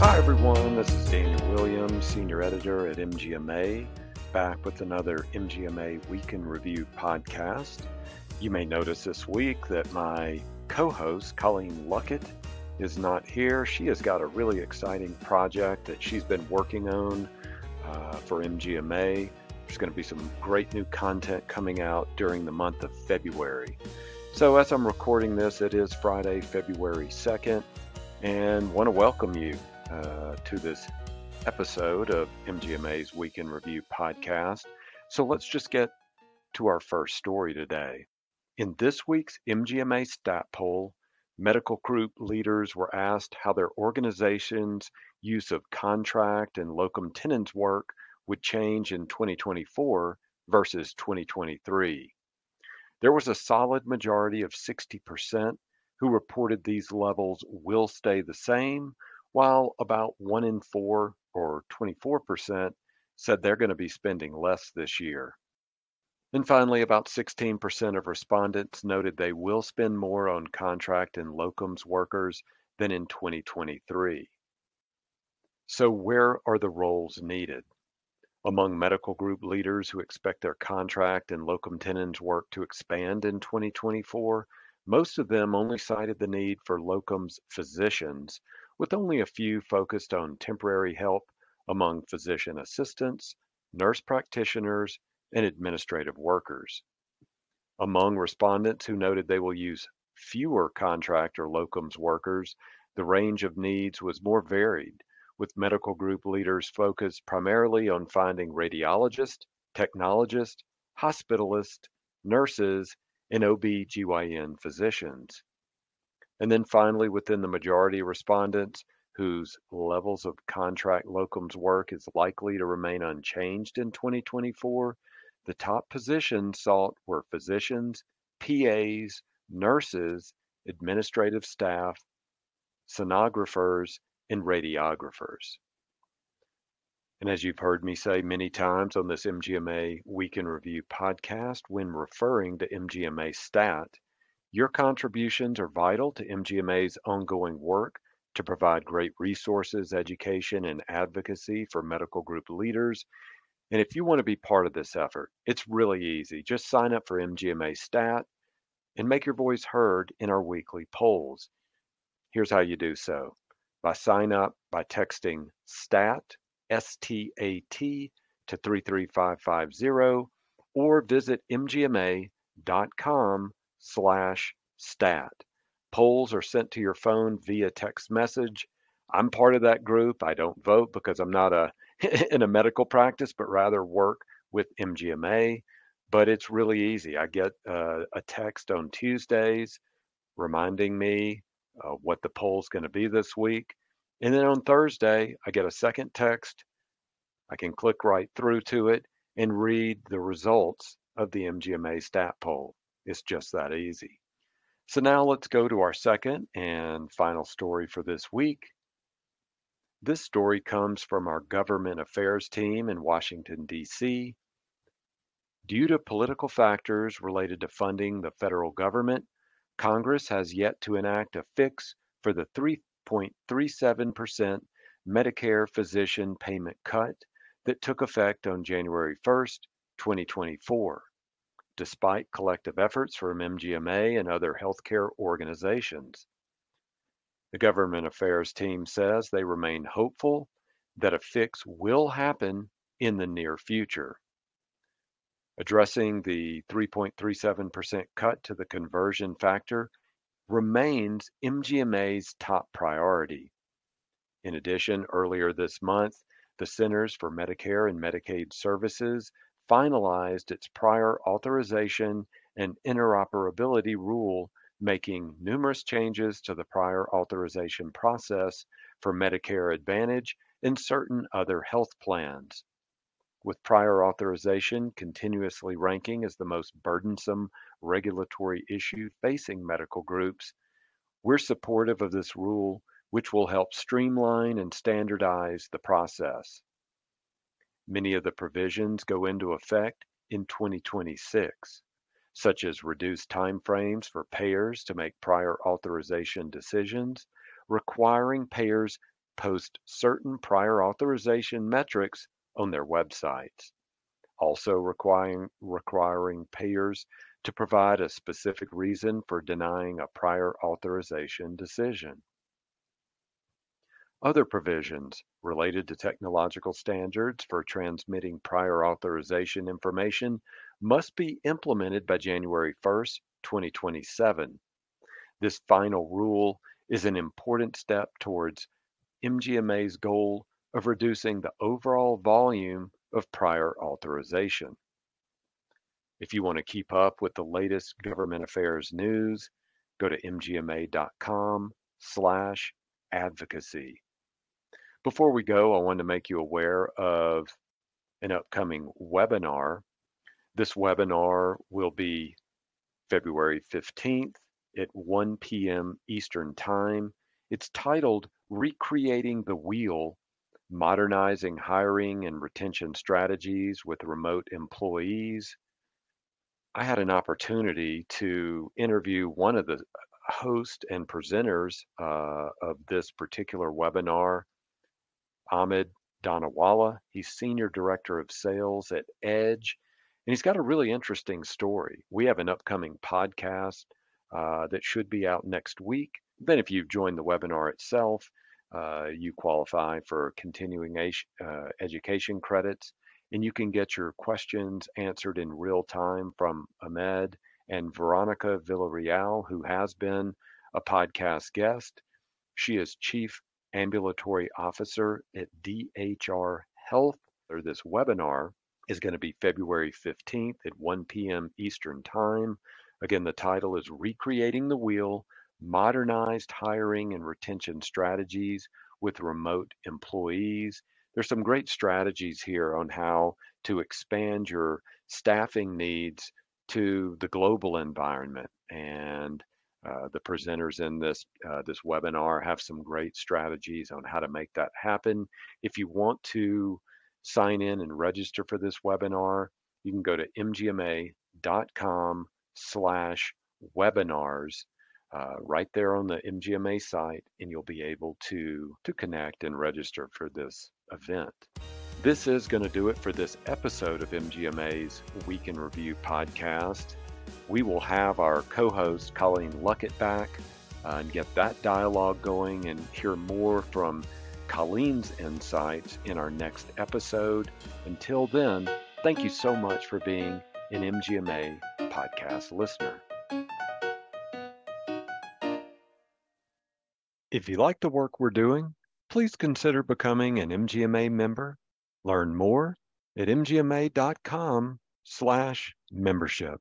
Hi, everyone. This is Daniel Williams, Senior Editor at MGMA, back with another MGMA Week in Review podcast. You may notice this week that my co host, Colleen Luckett, is not here. She has got a really exciting project that she's been working on uh, for MGMA. There's going to be some great new content coming out during the month of February. So, as I'm recording this, it is Friday, February 2nd, and want to welcome you uh, to this episode of MGMA's Week in Review podcast. So, let's just get to our first story today. In this week's MGMA stat poll, medical group leaders were asked how their organization's use of contract and locum tenens work would change in 2024 versus 2023. There was a solid majority of 60% who reported these levels will stay the same, while about one in four, or 24%, said they're going to be spending less this year. And finally, about 16% of respondents noted they will spend more on contract and locums workers than in 2023. So, where are the roles needed? Among medical group leaders who expect their contract and locum tenens work to expand in 2024, most of them only cited the need for locums physicians, with only a few focused on temporary help among physician assistants, nurse practitioners, and administrative workers. Among respondents who noted they will use fewer contract or locums workers, the range of needs was more varied, with medical group leaders focused primarily on finding radiologists, technologists, hospitalists, nurses, and OB/GYN physicians. And then finally, within the majority of respondents whose levels of contract locums work is likely to remain unchanged in 2024, the top positions sought were physicians, PAs, nurses, administrative staff, sonographers, and radiographers. And as you've heard me say many times on this MGMA Week in Review podcast, when referring to MGMA STAT, your contributions are vital to MGMA's ongoing work to provide great resources, education, and advocacy for medical group leaders and if you want to be part of this effort, it's really easy. Just sign up for MGMA Stat and make your voice heard in our weekly polls. Here's how you do so by sign up by texting STAT, S T A T, to 33550 or visit mgma.com slash stat. Polls are sent to your phone via text message. I'm part of that group. I don't vote because I'm not a in a medical practice, but rather work with MGMA. But it's really easy. I get uh, a text on Tuesdays reminding me uh, what the poll's going to be this week. And then on Thursday, I get a second text. I can click right through to it and read the results of the MGMA stat poll. It's just that easy. So now let's go to our second and final story for this week. This story comes from our government affairs team in Washington, D.C. Due to political factors related to funding the federal government, Congress has yet to enact a fix for the 3.37% Medicare physician payment cut that took effect on January 1st, 2024, despite collective efforts from MGMA and other healthcare organizations. The government affairs team says they remain hopeful that a fix will happen in the near future. Addressing the 3.37% cut to the conversion factor remains MGMA's top priority. In addition, earlier this month, the Centers for Medicare and Medicaid Services finalized its prior authorization and interoperability rule making numerous changes to the prior authorization process for Medicare Advantage and certain other health plans. With prior authorization continuously ranking as the most burdensome regulatory issue facing medical groups, we're supportive of this rule, which will help streamline and standardize the process. Many of the provisions go into effect in 2026 such as reduced timeframes for payers to make prior authorization decisions, requiring payers post certain prior authorization metrics on their websites, also requiring, requiring payers to provide a specific reason for denying a prior authorization decision. Other provisions related to technological standards for transmitting prior authorization information must be implemented by January 1, 2027. This final rule is an important step towards MGMA's goal of reducing the overall volume of prior authorization. If you want to keep up with the latest government affairs news, go to mgma.com slash advocacy. Before we go, I want to make you aware of an upcoming webinar. This webinar will be February 15th at 1 p.m. Eastern Time. It's titled Recreating the Wheel Modernizing Hiring and Retention Strategies with Remote Employees. I had an opportunity to interview one of the hosts and presenters uh, of this particular webinar. Ahmed Donawala. He's Senior Director of Sales at Edge, and he's got a really interesting story. We have an upcoming podcast uh, that should be out next week. Then, if you've joined the webinar itself, uh, you qualify for continuing uh, education credits, and you can get your questions answered in real time from Ahmed and Veronica Villarreal, who has been a podcast guest. She is Chief ambulatory officer at DHR Health. Or this webinar is going to be February 15th at 1 p.m. Eastern Time. Again, the title is Recreating the Wheel Modernized Hiring and Retention Strategies with Remote Employees. There's some great strategies here on how to expand your staffing needs to the global environment. And uh, the presenters in this uh, this webinar have some great strategies on how to make that happen. If you want to sign in and register for this webinar, you can go to mgma.com slash webinars uh, right there on the MGMA site, and you'll be able to, to connect and register for this event. This is going to do it for this episode of MGMA's Week in Review podcast we will have our co host Colleen Luckett back uh, and get that dialogue going and hear more from Colleen's insights in our next episode. Until then, thank you so much for being an MGMA podcast listener. If you like the work we're doing, please consider becoming an MGMA member. Learn more at mgma.com slash membership.